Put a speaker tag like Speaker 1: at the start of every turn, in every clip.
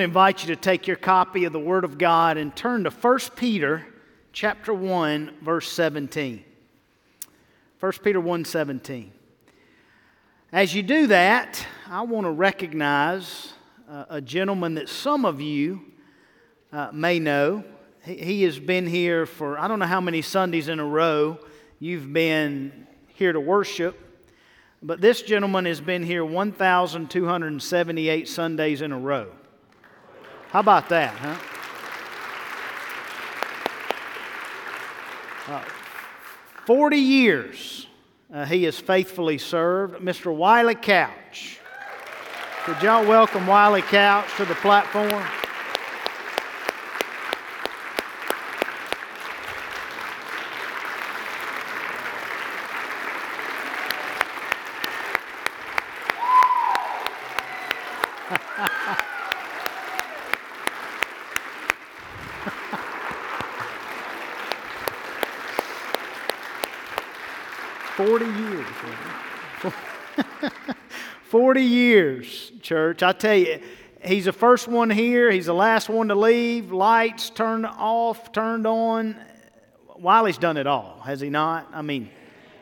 Speaker 1: want to invite you to take your copy of the Word of God and turn to 1 Peter chapter 1, verse 17. 1 Peter 1 17. As you do that, I want to recognize uh, a gentleman that some of you uh, may know. He, he has been here for I don't know how many Sundays in a row you've been here to worship, but this gentleman has been here 1,278 Sundays in a row. How about that, huh? Uh, 40 years uh, he has faithfully served. Mr. Wiley Couch. Could y'all welcome Wiley Couch to the platform? Forty years. 40 years, church. I tell you, he's the first one here, he's the last one to leave. Lights turned off, turned on. Wiley's done it all, has he not? I mean,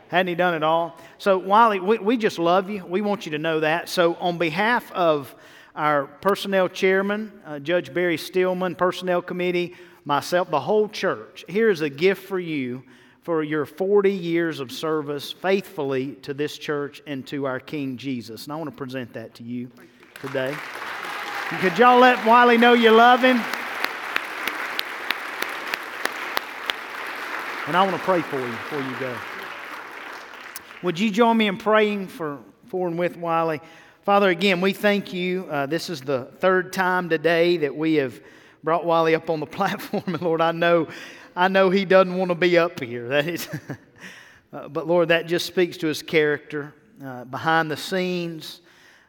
Speaker 1: hadn't he done it all? So, Wiley, we, we just love you. We want you to know that. So, on behalf of our personnel chairman, uh, Judge Barry Stillman, personnel committee, myself, the whole church, here is a gift for you for your 40 years of service faithfully to this church and to our King Jesus. And I want to present that to you today. Could y'all let Wiley know you love him? And I want to pray for you before you go. Would you join me in praying for, for and with Wiley? Father, again, we thank you. Uh, this is the third time today that we have brought Wiley up on the platform. And Lord, I know I know he doesn't want to be up here. That is, uh, but Lord, that just speaks to his character uh, behind the scenes,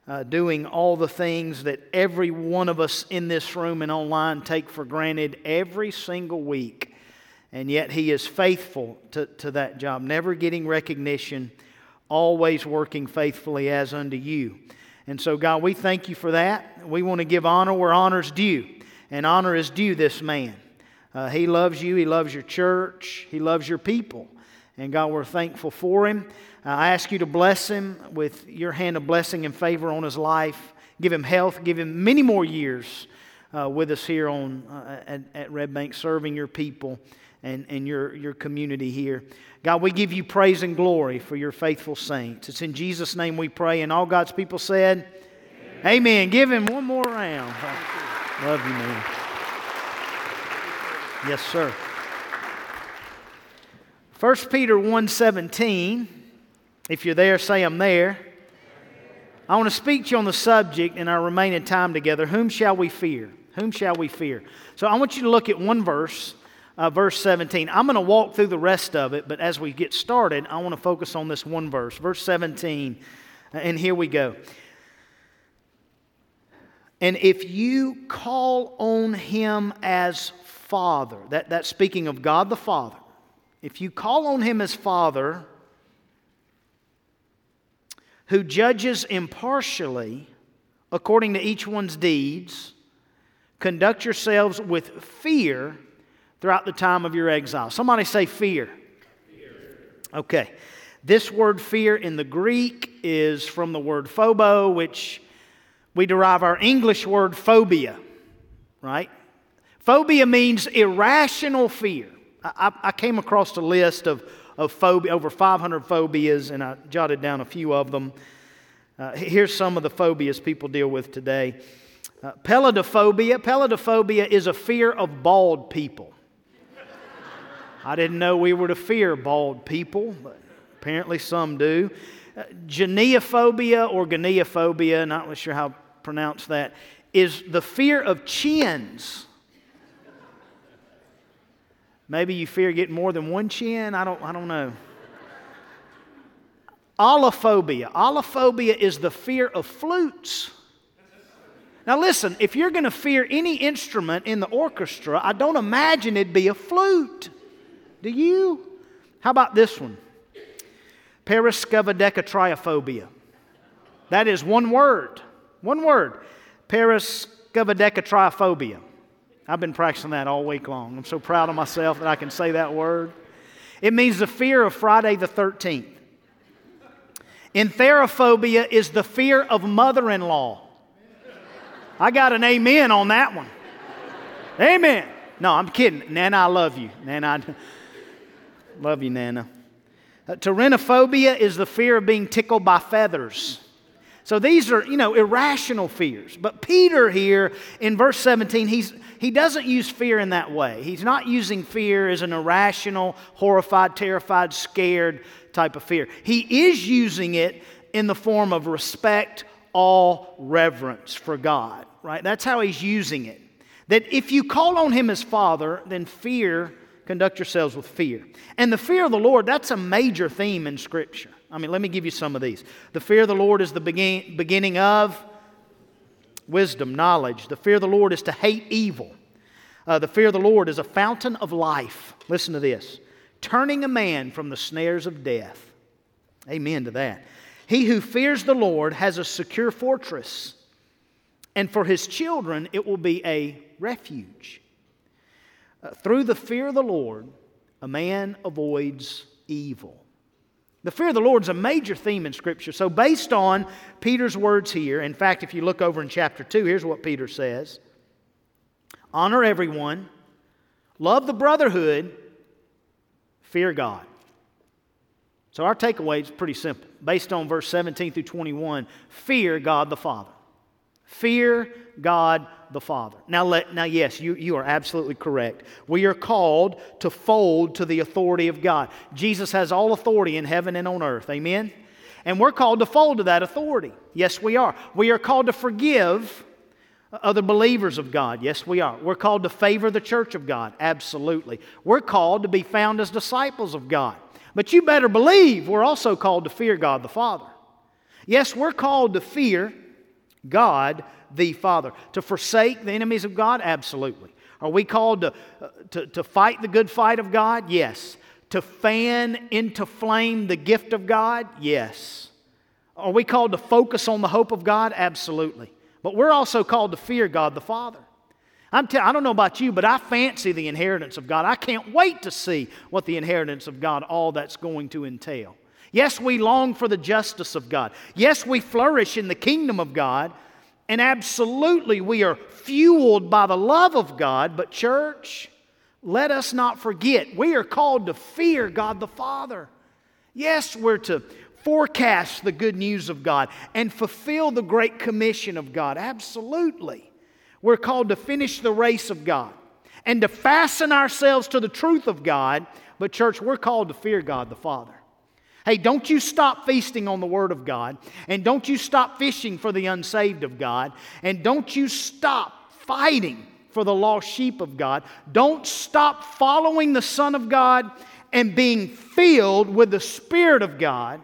Speaker 1: uh, doing all the things that every one of us in this room and online take for granted every single week. And yet he is faithful to, to that job, never getting recognition, always working faithfully as unto you. And so, God, we thank you for that. We want to give honor where honor is due, and honor is due this man. Uh, he loves you. He loves your church. He loves your people. And God, we're thankful for him. Uh, I ask you to bless him with your hand of blessing and favor on his life. Give him health. Give him many more years uh, with us here on, uh, at, at Red Bank, serving your people and, and your, your community here. God, we give you praise and glory for your faithful saints. It's in Jesus' name we pray. And all God's people said, Amen. Amen. Give him one more round. Love you, man. Yes, sir. 1 Peter 1:17. If you're there, say I'm there. I want to speak to you on the subject in our remaining time together. Whom shall we fear? Whom shall we fear? So I want you to look at one verse, uh, verse 17. I'm going to walk through the rest of it, but as we get started, I want to focus on this one verse, verse 17. And here we go. And if you call on him as Father, that, that's speaking of God the Father. If you call on Him as Father, who judges impartially according to each one's deeds, conduct yourselves with fear throughout the time of your exile. Somebody say fear. fear. Okay. This word fear in the Greek is from the word phobo, which we derive our English word phobia, right? Phobia means irrational fear. I, I, came across a list of, of phobia, over 500 phobias, and I jotted down a few of them. Uh, here's some of the phobias people deal with today. Uh, peladophobia. Peladophobia is a fear of bald people. I didn't know we were to fear bald people, but apparently some do. Uh, geniophobia or goniophobia, not really sure how to pronounce that, is the fear of chins. Maybe you fear getting more than one chin. I don't, I don't know. Aulophobia. Aulophobia is the fear of flutes. Now, listen, if you're going to fear any instrument in the orchestra, I don't imagine it'd be a flute. Do you? How about this one? Paraskevodecatriophobia. That is one word. One word. Paras Scubadecatriophobia. I've been practicing that all week long. I'm so proud of myself that I can say that word. It means the fear of Friday the 13th. Entherophobia is the fear of mother in law. I got an amen on that one. Amen. No, I'm kidding. Nana, I love you. Nana, I love you, Nana. Uh, Pteronophobia is the fear of being tickled by feathers. So these are, you know, irrational fears. But Peter here in verse 17, he's, he doesn't use fear in that way. He's not using fear as an irrational, horrified, terrified, scared type of fear. He is using it in the form of respect, awe, reverence for God, right? That's how he's using it. That if you call on him as Father, then fear, conduct yourselves with fear. And the fear of the Lord, that's a major theme in Scripture. I mean, let me give you some of these. The fear of the Lord is the begin- beginning of wisdom, knowledge. The fear of the Lord is to hate evil. Uh, the fear of the Lord is a fountain of life. Listen to this turning a man from the snares of death. Amen to that. He who fears the Lord has a secure fortress, and for his children it will be a refuge. Uh, through the fear of the Lord, a man avoids evil. The fear of the Lord is a major theme in Scripture. So, based on Peter's words here, in fact, if you look over in chapter 2, here's what Peter says Honor everyone, love the brotherhood, fear God. So, our takeaway is pretty simple. Based on verse 17 through 21, fear God the Father. Fear God the Father. Now, let, now yes, you, you are absolutely correct. We are called to fold to the authority of God. Jesus has all authority in heaven and on earth. Amen? And we're called to fold to that authority. Yes, we are. We are called to forgive other believers of God. Yes, we are. We're called to favor the church of God. Absolutely. We're called to be found as disciples of God. But you better believe we're also called to fear God the Father. Yes, we're called to fear God the Father. To forsake the enemies of God? Absolutely. Are we called to, to, to fight the good fight of God? Yes. To fan into flame the gift of God? Yes. Are we called to focus on the hope of God? Absolutely. But we're also called to fear God the Father. I'm tell, I don't know about you, but I fancy the inheritance of God. I can't wait to see what the inheritance of God, all that's going to entail. Yes, we long for the justice of God. Yes, we flourish in the kingdom of God. And absolutely, we are fueled by the love of God. But, church, let us not forget we are called to fear God the Father. Yes, we're to forecast the good news of God and fulfill the great commission of God. Absolutely. We're called to finish the race of God and to fasten ourselves to the truth of God. But, church, we're called to fear God the Father. Hey, don't you stop feasting on the Word of God, and don't you stop fishing for the unsaved of God, and don't you stop fighting for the lost sheep of God. Don't stop following the Son of God and being filled with the Spirit of God.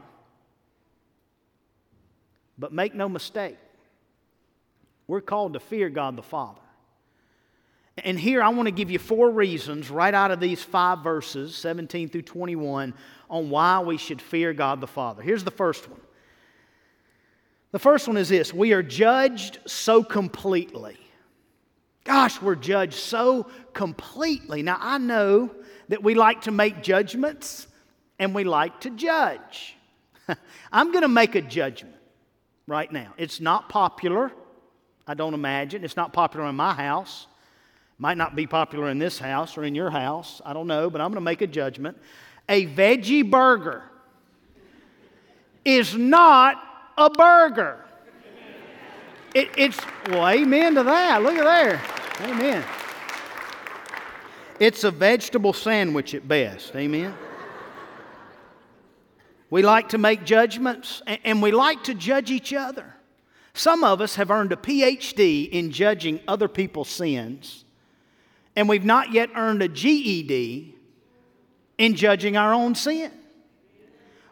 Speaker 1: But make no mistake, we're called to fear God the Father. And here I want to give you four reasons right out of these five verses, 17 through 21, on why we should fear God the Father. Here's the first one. The first one is this we are judged so completely. Gosh, we're judged so completely. Now, I know that we like to make judgments and we like to judge. I'm going to make a judgment right now. It's not popular, I don't imagine. It's not popular in my house. Might not be popular in this house or in your house. I don't know, but I'm going to make a judgment. A veggie burger is not a burger. It, it's, well, amen to that. Look at there. Amen. It's a vegetable sandwich at best. Amen. We like to make judgments and we like to judge each other. Some of us have earned a PhD in judging other people's sins and we've not yet earned a GED in judging our own sin.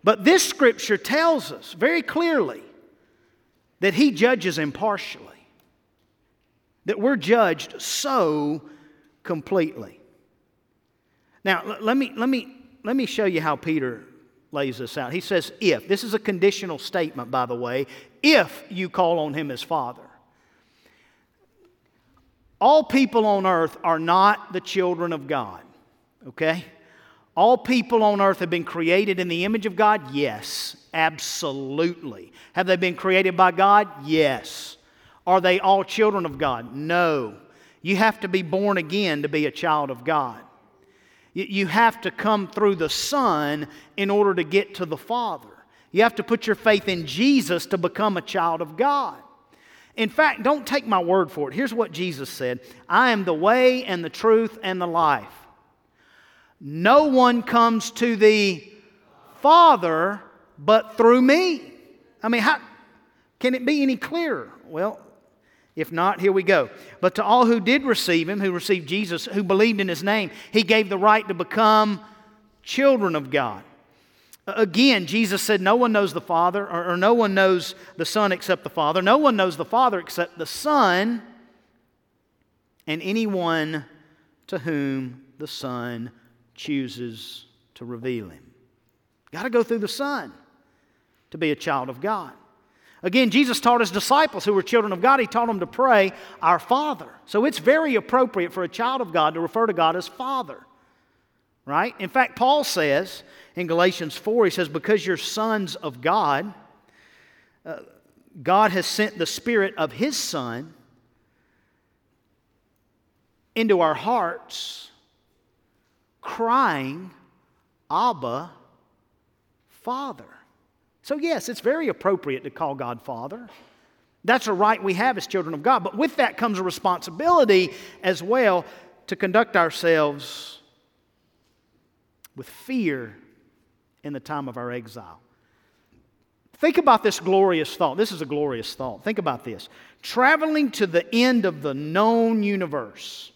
Speaker 1: But this scripture tells us very clearly that He judges impartially, that we're judged so completely. Now, let me, let me, let me show you how Peter lays this out. He says, if. This is a conditional statement, by the way. If you call on Him as Father. All people on earth are not the children of God, okay? All people on earth have been created in the image of God? Yes, absolutely. Have they been created by God? Yes. Are they all children of God? No. You have to be born again to be a child of God. You have to come through the Son in order to get to the Father. You have to put your faith in Jesus to become a child of God. In fact, don't take my word for it. Here's what Jesus said I am the way and the truth and the life. No one comes to the Father but through me. I mean, how can it be any clearer? Well, if not, here we go. But to all who did receive him, who received Jesus, who believed in his name, he gave the right to become children of God. Again, Jesus said, No one knows the Father, or, or, no one knows the Son except the Father. No one knows the Father except the Son, and anyone to whom the Son chooses to reveal him. Got to go through the Son to be a child of God. Again, Jesus taught his disciples who were children of God, he taught them to pray, Our Father. So it's very appropriate for a child of God to refer to God as Father. Right? In fact, Paul says in Galatians 4, he says, Because you're sons of God, uh, God has sent the Spirit of His Son into our hearts, crying, Abba, Father. So, yes, it's very appropriate to call God Father. That's a right we have as children of God. But with that comes a responsibility as well to conduct ourselves with fear in the time of our exile. Think about this glorious thought. This is a glorious thought. Think about this. Traveling to the end of the known universe.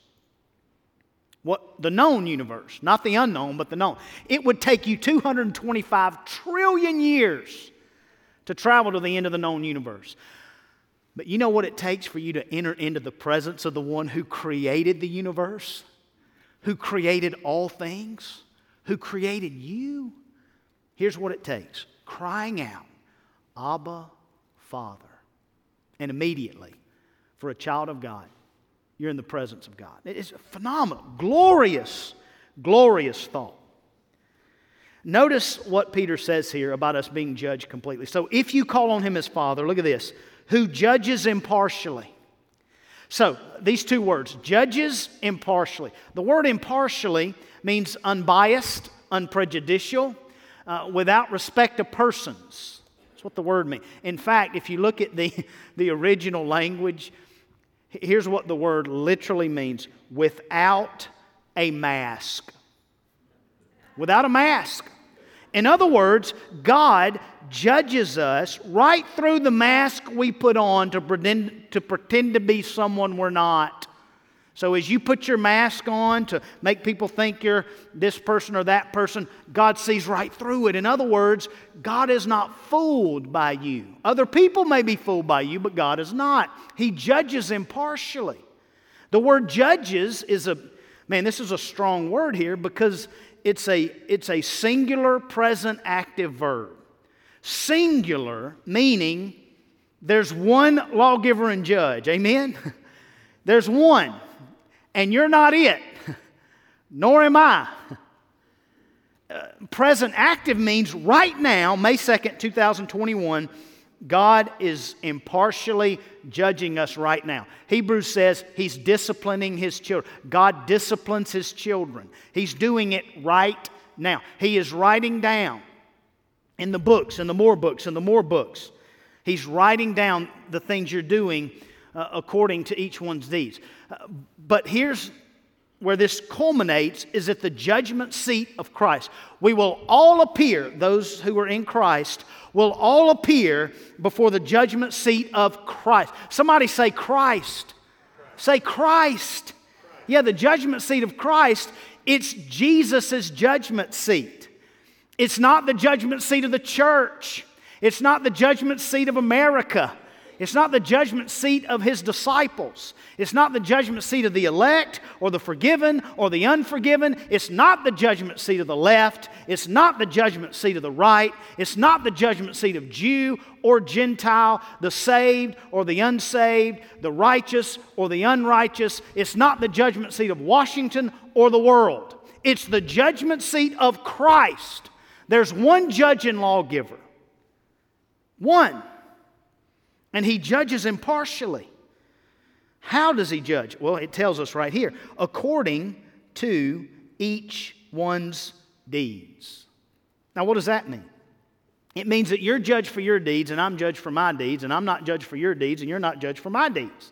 Speaker 1: What the known universe, not the unknown, but the known. It would take you 225 trillion years to travel to the end of the known universe. But you know what it takes for you to enter into the presence of the one who created the universe, who created all things, who created you? Here's what it takes crying out, Abba, Father. And immediately, for a child of God, you're in the presence of God. It is a phenomenal, glorious, glorious thought. Notice what Peter says here about us being judged completely. So, if you call on him as Father, look at this, who judges impartially. So, these two words, judges impartially. The word impartially means unbiased, unprejudicial, uh, without respect of persons. That's what the word means. In fact, if you look at the, the original language, here's what the word literally means without a mask. Without a mask. In other words, God judges us right through the mask we put on to pretend to, pretend to be someone we're not. So, as you put your mask on to make people think you're this person or that person, God sees right through it. In other words, God is not fooled by you. Other people may be fooled by you, but God is not. He judges impartially. The word judges is a, man, this is a strong word here because it's a, it's a singular present active verb. Singular meaning there's one lawgiver and judge. Amen? There's one and you're not it, nor am I. Uh, present active means right now, May 2nd, 2021, God is impartially judging us right now. Hebrews says He's disciplining His children. God disciplines His children. He's doing it right now. He is writing down in the books, and the more books, and the more books. He's writing down the things you're doing uh, according to each one's deeds. Uh, but here's where this culminates is at the judgment seat of Christ. We will all appear, those who are in Christ, will all appear before the judgment seat of Christ. Somebody say Christ. Christ. Say Christ. Christ. Yeah, the judgment seat of Christ, it's Jesus' judgment seat. It's not the judgment seat of the church. It's not the judgment seat of America. It's not the judgment seat of his disciples. It's not the judgment seat of the elect or the forgiven or the unforgiven. It's not the judgment seat of the left. It's not the judgment seat of the right. It's not the judgment seat of Jew or Gentile, the saved or the unsaved, the righteous or the unrighteous. It's not the judgment seat of Washington or the world. It's the judgment seat of Christ. There's one judge and lawgiver. One and he judges impartially. How does he judge? Well, it tells us right here according to each one's deeds. Now, what does that mean? It means that you're judged for your deeds, and I'm judged for my deeds, and I'm not judged for your deeds, and you're not judged for my deeds.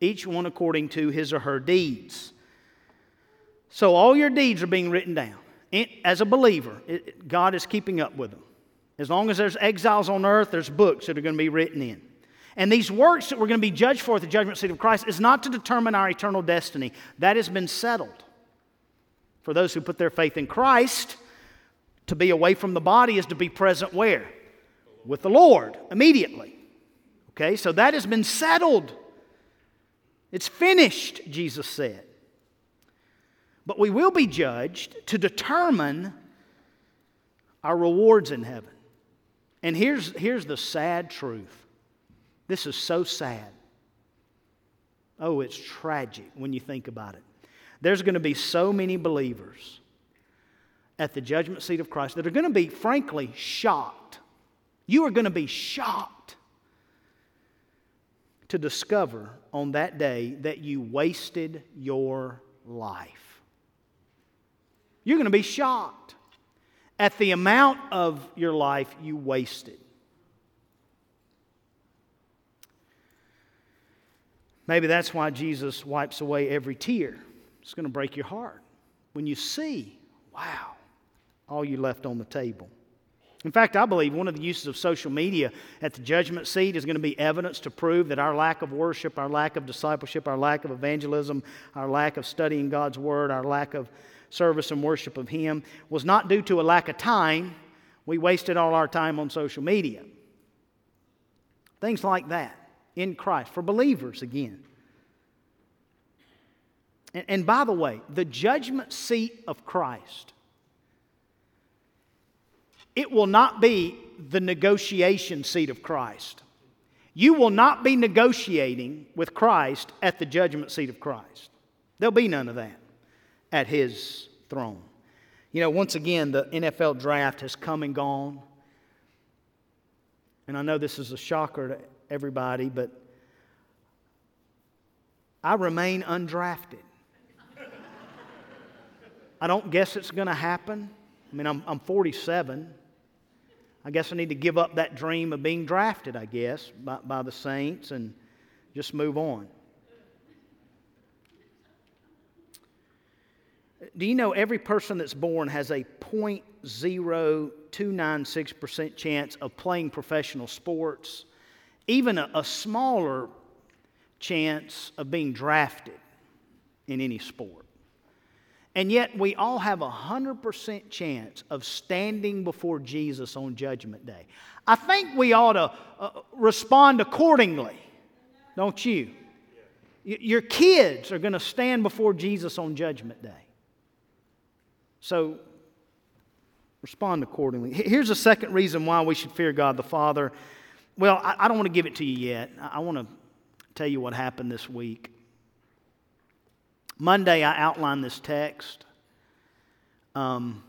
Speaker 1: Each one according to his or her deeds. So, all your deeds are being written down. As a believer, God is keeping up with them. As long as there's exiles on earth, there's books that are going to be written in. And these works that we're going to be judged for at the judgment seat of Christ is not to determine our eternal destiny. That has been settled. For those who put their faith in Christ, to be away from the body is to be present where? With the Lord immediately. Okay, so that has been settled. It's finished, Jesus said. But we will be judged to determine our rewards in heaven. And here's, here's the sad truth this is so sad. Oh, it's tragic when you think about it. There's going to be so many believers at the judgment seat of Christ that are going to be, frankly, shocked. You are going to be shocked to discover on that day that you wasted your life. You're going to be shocked at the amount of your life you wasted. Maybe that's why Jesus wipes away every tear. It's going to break your heart when you see, wow, all you left on the table. In fact, I believe one of the uses of social media at the judgment seat is going to be evidence to prove that our lack of worship, our lack of discipleship, our lack of evangelism, our lack of studying God's Word, our lack of service and worship of Him was not due to a lack of time. We wasted all our time on social media. Things like that in Christ, for believers again. And, and by the way, the judgment seat of Christ, it will not be the negotiation seat of Christ. You will not be negotiating with Christ at the judgment seat of Christ. There'll be none of that at his throne. You know, once again, the NFL draft has come and gone. And I know this is a shocker to everybody, but I remain undrafted. I don't guess it's going to happen. I mean, I'm, I'm 47. I guess I need to give up that dream of being drafted, I guess, by, by the saints and just move on. Do you know every person that's born has a 0.0296% chance of playing professional sports, even a, a smaller chance of being drafted in any sport? And yet, we all have a 100% chance of standing before Jesus on Judgment Day. I think we ought to uh, respond accordingly, don't you? Your kids are going to stand before Jesus on Judgment Day. So respond accordingly. Here's a second reason why we should fear God the Father. Well, I, don't want to give it to you yet. I, want to tell you what happened this week. Monday, I outlined this text. Um,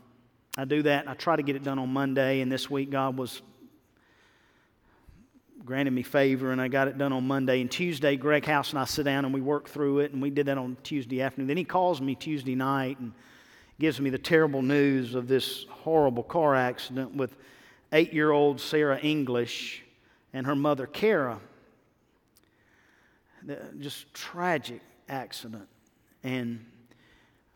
Speaker 1: I do that. I try to get it done on Monday, and this week God was granted me favor, and I got it done on Monday. And Tuesday, Greg House and I sit down and we work through it, and we did that on Tuesday afternoon. Then he calls me Tuesday night and gives me the terrible news of this horrible car accident with eight year old Sarah English and her mother, Kara. Just tragic accident. And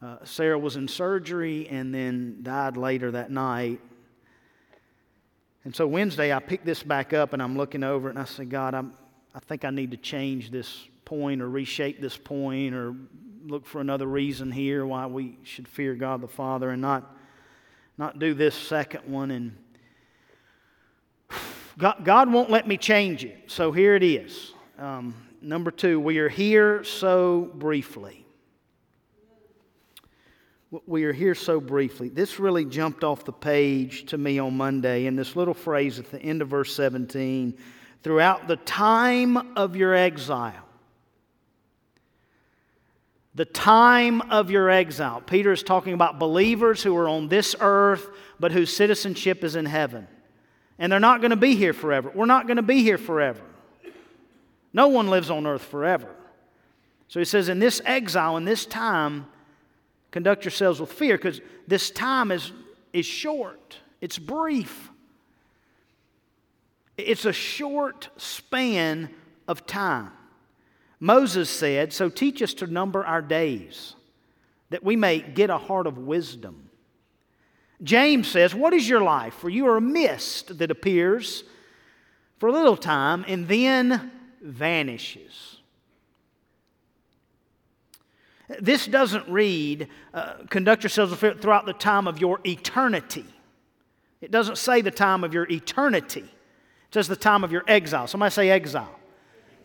Speaker 1: uh, Sarah was in surgery and then died later that night. And so Wednesday, I picked this back up and I'm looking over it and I said, God, I'm, I think I need to change this point or reshape this point or look for another reason here why we should fear God the Father and not, not do this second one. And God, God won't let me change it. So here it is. Um, number two, we are here so briefly. We are here so briefly. This really jumped off the page to me on Monday in this little phrase at the end of verse 17 throughout the time of your exile. The time of your exile. Peter is talking about believers who are on this earth, but whose citizenship is in heaven. And they're not going to be here forever. We're not going to be here forever. No one lives on earth forever. So he says, in this exile, in this time, conduct yourselves with fear because this time is, is short, it's brief. It's a short span of time. Moses said, So teach us to number our days, that we may get a heart of wisdom. James says, What is your life? For you are a mist that appears for a little time and then vanishes. This doesn't read, uh, conduct yourselves throughout the time of your eternity. It doesn't say the time of your eternity. It says the time of your exile. Somebody say exile.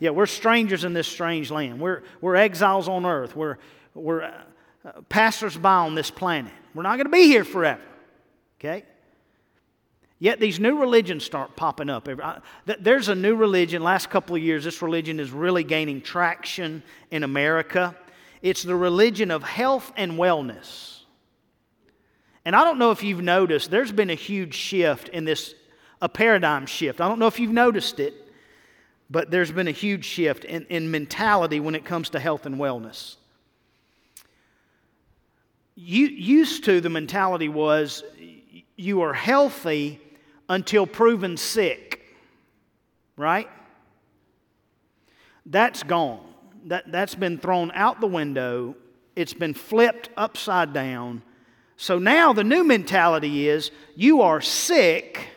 Speaker 1: Yeah, we're strangers in this strange land. We're, we're exiles on earth. We're, we're uh, uh, passersby on this planet. We're not going to be here forever. Okay? Yet these new religions start popping up. There's a new religion. Last couple of years, this religion is really gaining traction in America. It's the religion of health and wellness. And I don't know if you've noticed, there's been a huge shift in this, a paradigm shift. I don't know if you've noticed it, but there's been a huge shift in, in mentality when it comes to health and wellness. You, used to, the mentality was you are healthy until proven sick, right? That's gone that, that's been thrown out the window, it's been flipped upside down. So now the new mentality is you are sick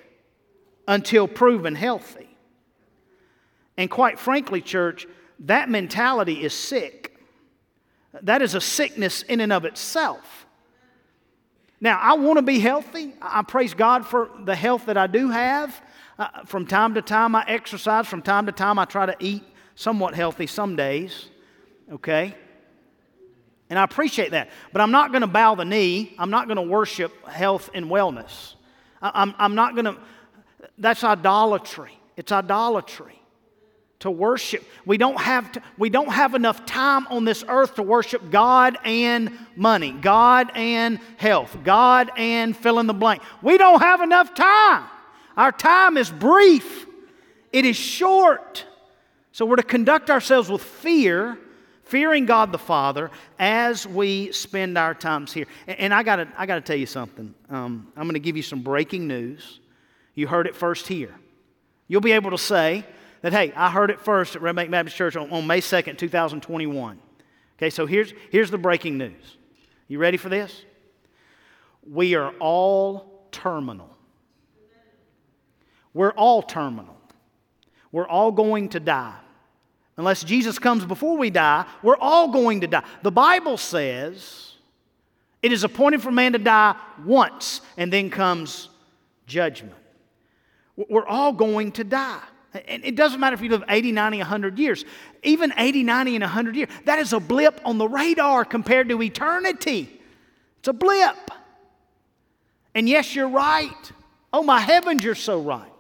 Speaker 1: until proven healthy. And quite frankly, church, that mentality is sick. That is a sickness in and of itself. Now, I want to be healthy. I praise God for the health that I do have. Uh, from time to time, I exercise. From time to time, I try to eat somewhat healthy some days, okay? And I appreciate that. But I'm not going to bow the knee. I'm not going to worship health and wellness. I'm, I'm not going to, that's idolatry. It's idolatry to worship. We don't, have to, we don't have enough time on this earth to worship God and money, God and health, God and fill in the blank. We don't have enough time. Our time is brief, it is short. So we're to conduct ourselves with fear, fearing God the Father, as we spend our times here. And I got I got to tell you something. Um, I'm going to give you some breaking news. You heard it first here. You'll be able to say that, hey, I heard it first at Red Bank Baptist Church on, on May 2nd, 2021. Okay, so here's, here's the breaking news. You ready for this? We are all terminal. We're all terminal. We're all going to die. Unless Jesus comes before we die, we're all going to die. The Bible says it is appointed for man to die once, and then comes judgment. We're all going to die. And it doesn't matter if you live 80, 90, 100 years. Even 80, 90, and 100 years, that is a blip on the radar compared to eternity. It's a blip. And yes, you're right. Oh, my heavens, you're so right.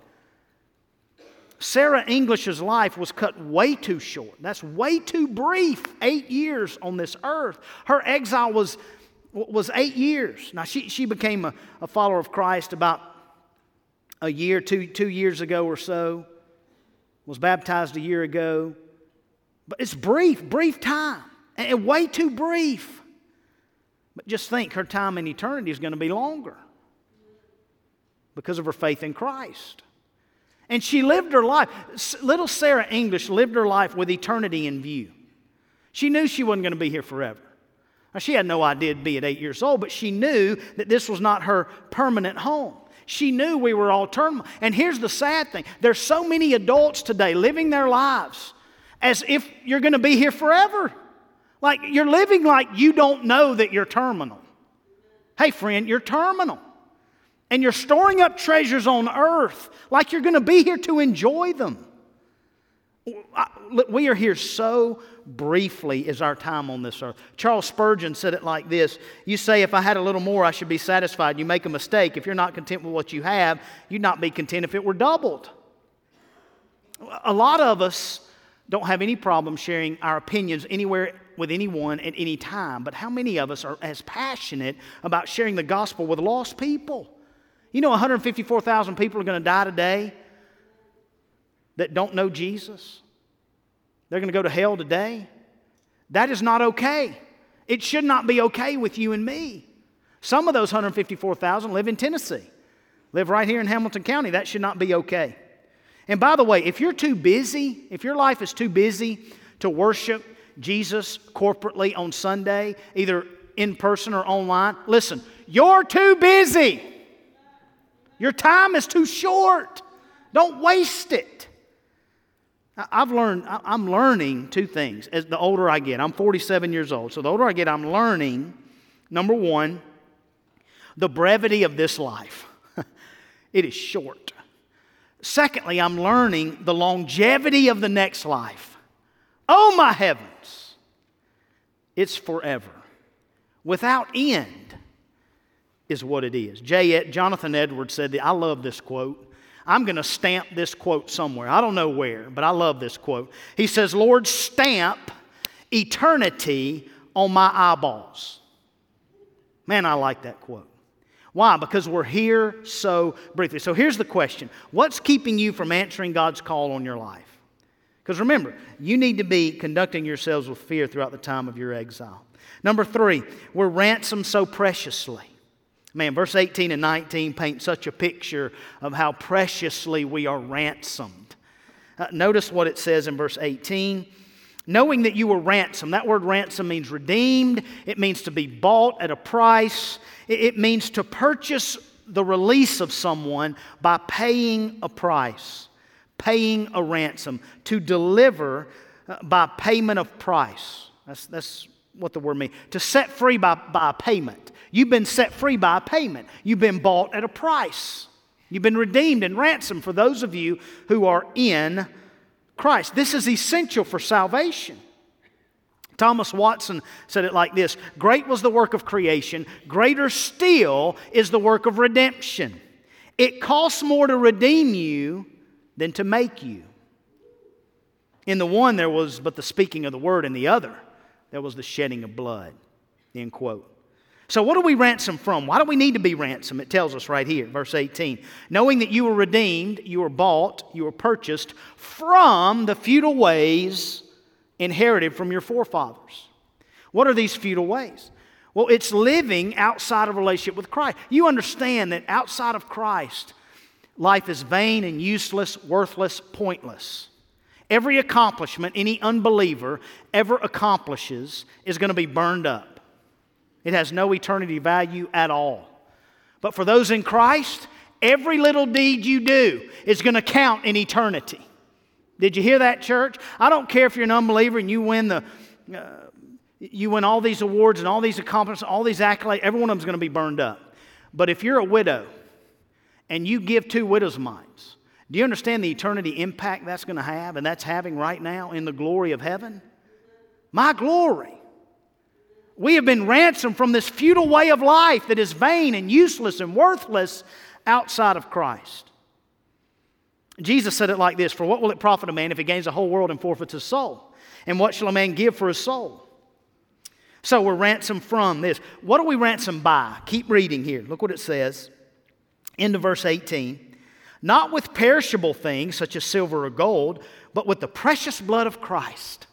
Speaker 1: Sarah English's life was cut way too short. That's way too brief. Eight years on this earth. Her exile was, was eight years. Now, she, she became a, a follower of Christ about a year, two, two years ago or so. Was baptized a year ago. But it's brief, brief time. And way too brief. But just think her time in eternity is going to be longer because of her faith in Christ. And she lived her life. Little Sarah English lived her life with eternity in view. She knew she wasn't going to be here forever. Now, she had no idea to be at eight years old, but she knew that this was not her permanent home. She knew we were all terminal. And here's the sad thing there's so many adults today living their lives as if you're going to be here forever. Like you're living like you don't know that you're terminal. Hey, friend, you're terminal. And you're storing up treasures on earth like you're going to be here to enjoy them. We are here so briefly is our time on this earth. Charles Spurgeon said it like this You say, if I had a little more, I should be satisfied. You make a mistake. If you're not content with what you have, you'd not be content if it were doubled. A lot of us don't have any problem sharing our opinions anywhere with anyone at any time, but how many of us are as passionate about sharing the gospel with lost people? You know, 154,000 people are going to die today that don't know Jesus. They're going to go to hell today. That is not okay. It should not be okay with you and me. Some of those 154,000 live in Tennessee, live right here in Hamilton County. That should not be okay. And by the way, if you're too busy, if your life is too busy to worship Jesus corporately on Sunday, either in person or online, listen, you're too busy. Your time is too short. Don't waste it. I've learned, I'm learning two things as the older I get. I'm 47 years old. So the older I get, I'm learning, number one, the brevity of this life. it is short. Secondly, I'm learning the longevity of the next life. Oh, my heavens! It's forever. Without end is what it is. J. Jonathan Edwards said that. I love this quote. I'm going to stamp this quote somewhere. I don't know where, but I love this quote. He says, Lord, stamp eternity on my eyeballs. Man, I like that quote. Why? Because we're here so briefly. So here's the question What's keeping you from answering God's call on your life? Because remember, you need to be conducting yourselves with fear throughout the time of your exile. Number three, we're ransomed so preciously. Man, verse 18 and 19 paint such a picture of how preciously we are ransomed. Uh, notice what it says in verse 18 knowing that you were ransomed. That word ransom means redeemed, it means to be bought at a price, it means to purchase the release of someone by paying a price, paying a ransom, to deliver uh, by payment of price. That's, that's what the word means. To set free by, by a payment. You've been set free by a payment. You've been bought at a price. You've been redeemed and ransomed for those of you who are in Christ. This is essential for salvation. Thomas Watson said it like this Great was the work of creation, greater still is the work of redemption. It costs more to redeem you than to make you. In the one, there was but the speaking of the word, in the other, there was the shedding of blood. End quote. So, what do we ransom from? Why do we need to be ransomed? It tells us right here, verse 18. Knowing that you were redeemed, you were bought, you were purchased from the futile ways inherited from your forefathers. What are these futile ways? Well, it's living outside of relationship with Christ. You understand that outside of Christ, life is vain and useless, worthless, pointless. Every accomplishment any unbeliever ever accomplishes is going to be burned up. It has no eternity value at all. But for those in Christ, every little deed you do is going to count in eternity. Did you hear that, church? I don't care if you're an unbeliever and you win the. Uh, you win all these awards and all these accomplishments, all these accolades, every one of them is going to be burned up. But if you're a widow and you give two widows' mites, do you understand the eternity impact that's going to have and that's having right now in the glory of heaven? My glory. We have been ransomed from this futile way of life that is vain and useless and worthless outside of Christ. Jesus said it like this For what will it profit a man if he gains the whole world and forfeits his soul? And what shall a man give for his soul? So we're ransomed from this. What are we ransomed by? Keep reading here. Look what it says. Into verse 18. Not with perishable things such as silver or gold, but with the precious blood of Christ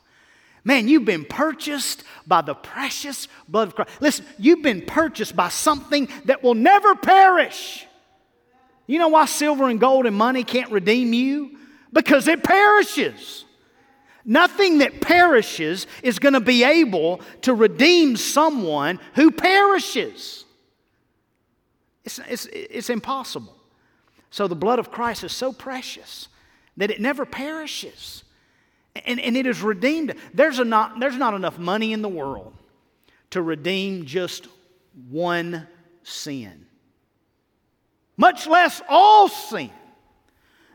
Speaker 1: Man, you've been purchased by the precious blood of Christ. Listen, you've been purchased by something that will never perish. You know why silver and gold and money can't redeem you? Because it perishes. Nothing that perishes is going to be able to redeem someone who perishes. It's, it's, it's impossible. So the blood of Christ is so precious that it never perishes. And, and it is redeemed. There's, a not, there's not enough money in the world to redeem just one sin. much less all sin.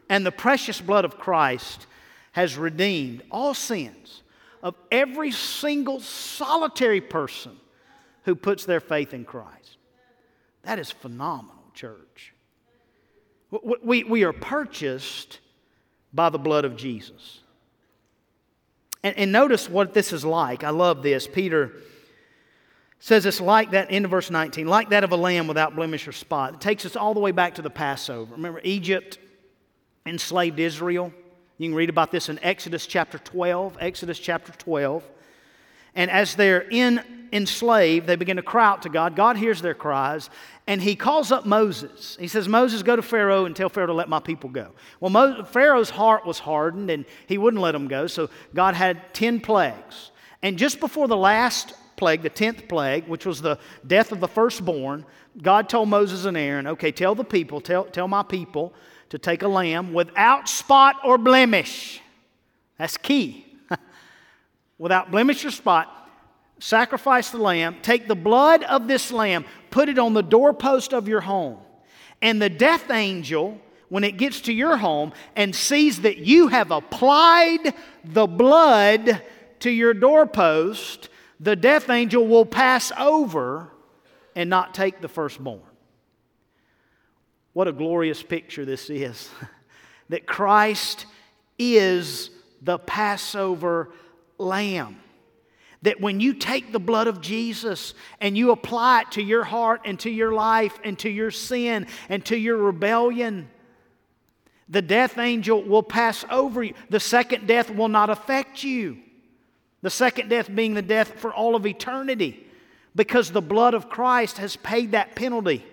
Speaker 1: And the precious blood of Christ has redeemed all sins of every single solitary person who puts their faith in Christ. That is phenomenal, church. We, we are purchased by the blood of Jesus. And, and notice what this is like. I love this. Peter says it's like that, end of verse 19, like that of a lamb without blemish or spot. It takes us all the way back to the Passover. Remember, Egypt enslaved Israel. You can read about this in Exodus chapter 12. Exodus chapter 12. And as they're in enslaved, they begin to cry out to God. God hears their cries, and he calls up Moses. He says, Moses, go to Pharaoh and tell Pharaoh to let my people go. Well, Mo- Pharaoh's heart was hardened, and he wouldn't let them go, so God had 10 plagues. And just before the last plague, the 10th plague, which was the death of the firstborn, God told Moses and Aaron, okay, tell the people, tell, tell my people to take a lamb without spot or blemish. That's key. without blemish or spot, sacrifice the lamb, take the blood of this lamb, put it on the doorpost of your home. And the death angel, when it gets to your home and sees that you have applied the blood to your doorpost, the death angel will pass over and not take the firstborn. What a glorious picture this is that Christ is the Passover lamb. That when you take the blood of Jesus and you apply it to your heart and to your life and to your sin and to your rebellion, the death angel will pass over you. The second death will not affect you. The second death being the death for all of eternity because the blood of Christ has paid that penalty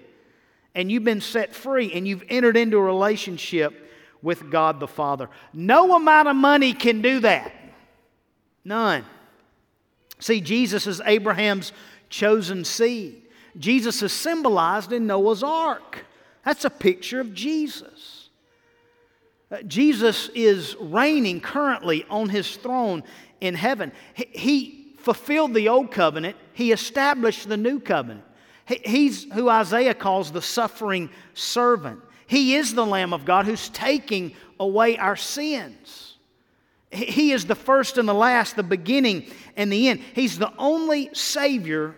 Speaker 1: and you've been set free and you've entered into a relationship with God the Father. No amount of money can do that. None. See, Jesus is Abraham's chosen seed. Jesus is symbolized in Noah's ark. That's a picture of Jesus. Uh, Jesus is reigning currently on his throne in heaven. He, fulfilled the old covenant, he established the new covenant. He, he's who Isaiah calls the suffering servant. He is the Lamb of God who's taking away our sins. He is the first and the last, the beginning and the end. He's the only Savior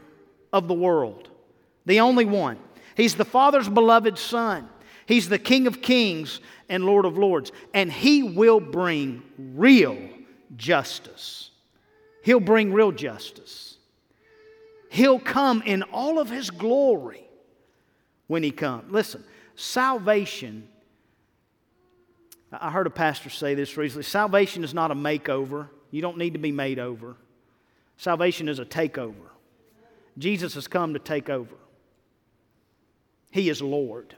Speaker 1: of the world, the only one. He's the Father's beloved Son. He's the King of kings and Lord of lords. And He will bring real justice. He'll bring real justice. He'll come in all of His glory when He comes. Listen, salvation I heard a pastor say this recently salvation is not a makeover. You don't need to be made over. Salvation is a takeover. Jesus has come to take over. He is Lord.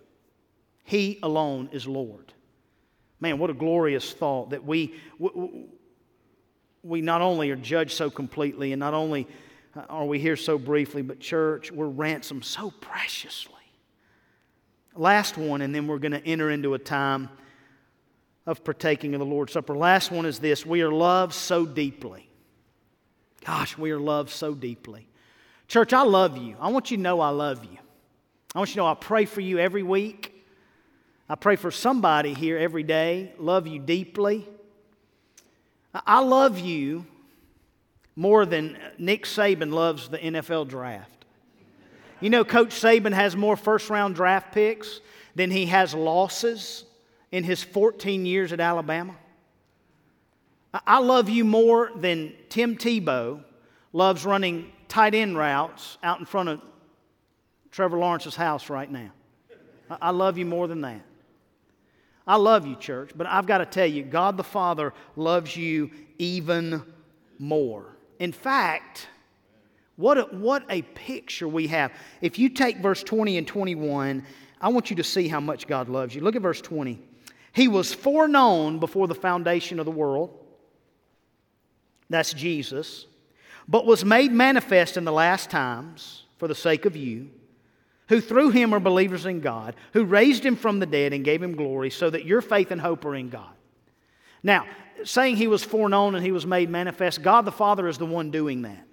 Speaker 1: He alone is Lord. Man, what a glorious thought that we, we not only are judged so completely and not only uh, are we here so briefly, but church, we're ransomed so preciously. Last one, and then we're going to enter into a time of partaking of the Lord's Supper. Last one is this we are loved so deeply. Gosh, we are loved so deeply. Church, I love you. I want you to know I love you. I want you to know I pray for you every week. I pray for somebody here every day. Love you deeply. I love you more than Nick Saban loves the NFL draft. You know, Coach Saban has more first round draft picks than he has losses in his 14 years at Alabama? I love you more than Tim Tebow loves running tight end routes out in front of Trevor Lawrence's house right now. I love you more than that. I love you, church, but I've got to tell you, God the Father loves you even more. In fact, what a, what a picture we have. If you take verse 20 and 21, I want you to see how much God loves you. Look at verse 20. He was foreknown before the foundation of the world. That's Jesus. But was made manifest in the last times for the sake of you, who through him are believers in God, who raised him from the dead and gave him glory, so that your faith and hope are in God. Now, saying he was foreknown and he was made manifest, God the Father is the one doing that.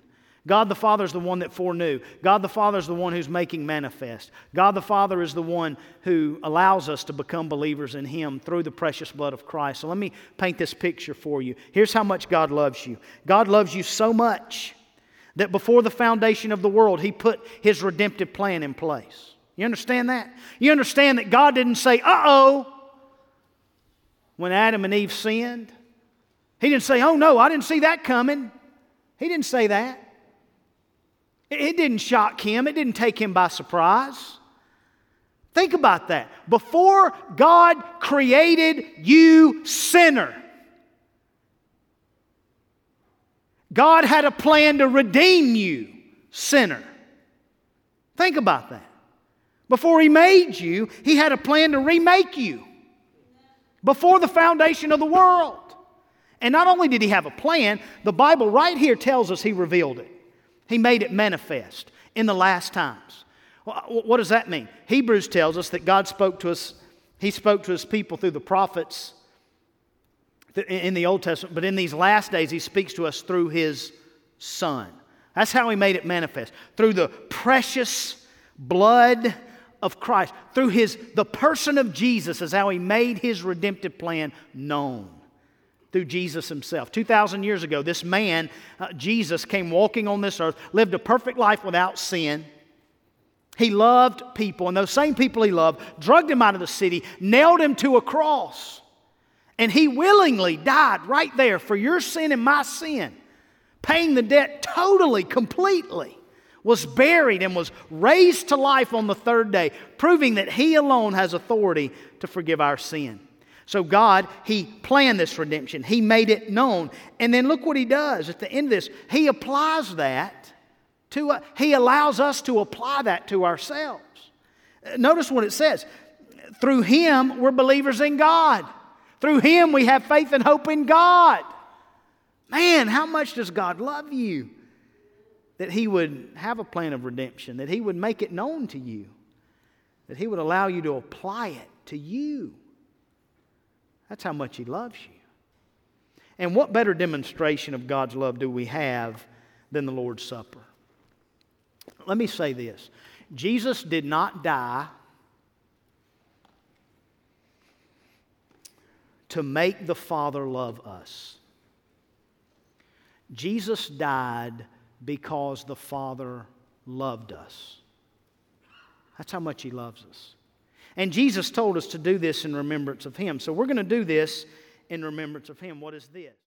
Speaker 1: God the Father is the one that foreknew. God the Father is the one who's making manifest. God the Father is the one who allows us to become believers in Him through the precious blood of Christ. So let me paint this picture for you. Here's how much God loves you God loves you so much that before the foundation of the world, He put His redemptive plan in place. You understand that? You understand that God didn't say, uh oh, when Adam and Eve sinned? He didn't say, oh no, I didn't see that coming. He didn't say that. It didn't shock him, it didn't take him by surprise. Think about that. Before God created you, sinner, God had a plan to redeem you, sinner. Think about that. Before He made you, He had a plan to remake you before the foundation of the world. And not only did He have a plan, the Bible right here tells us He revealed it. He made it manifest in the last times. What does that mean? Hebrews tells us that God spoke to us, He spoke to His people through the prophets in the Old Testament, but in these last days, He speaks to us through His Son. That's how He made it manifest. Through the precious blood of Christ. Through His, the person of Jesus is how He made His redemptive plan known through Jesus himself. 2,000 years ago, this man, uh, Jesus, came walking on this earth, lived a perfect life without sin. He loved people, and those same people he loved drugged him out of the city, nailed him to a cross. And he willingly died right there for your sin and my sin, paying the debt totally, completely. Was buried and was raised to life on the third day, proving that he alone has authority to forgive our sin. So, God, He planned this redemption, He made it known. And then look what He does at the end of this. He applies that to, uh, He allows us to apply that to ourselves. Notice what it says through Him, we're believers in God. Through Him, we have faith and hope in God. Man, how much does God love you? That He would have a plan of redemption, that He would make it known to you, that He would allow you to apply it to you. That's how much He loves you. And what better demonstration of God's love do we have than the Lord's Supper? Let me say this Jesus did not die to make the Father love us. Jesus died because the Father loved us. That's how much He loves us. And Jesus told us to do this in remembrance of Him. So we're going to do this in remembrance of Him. What is this?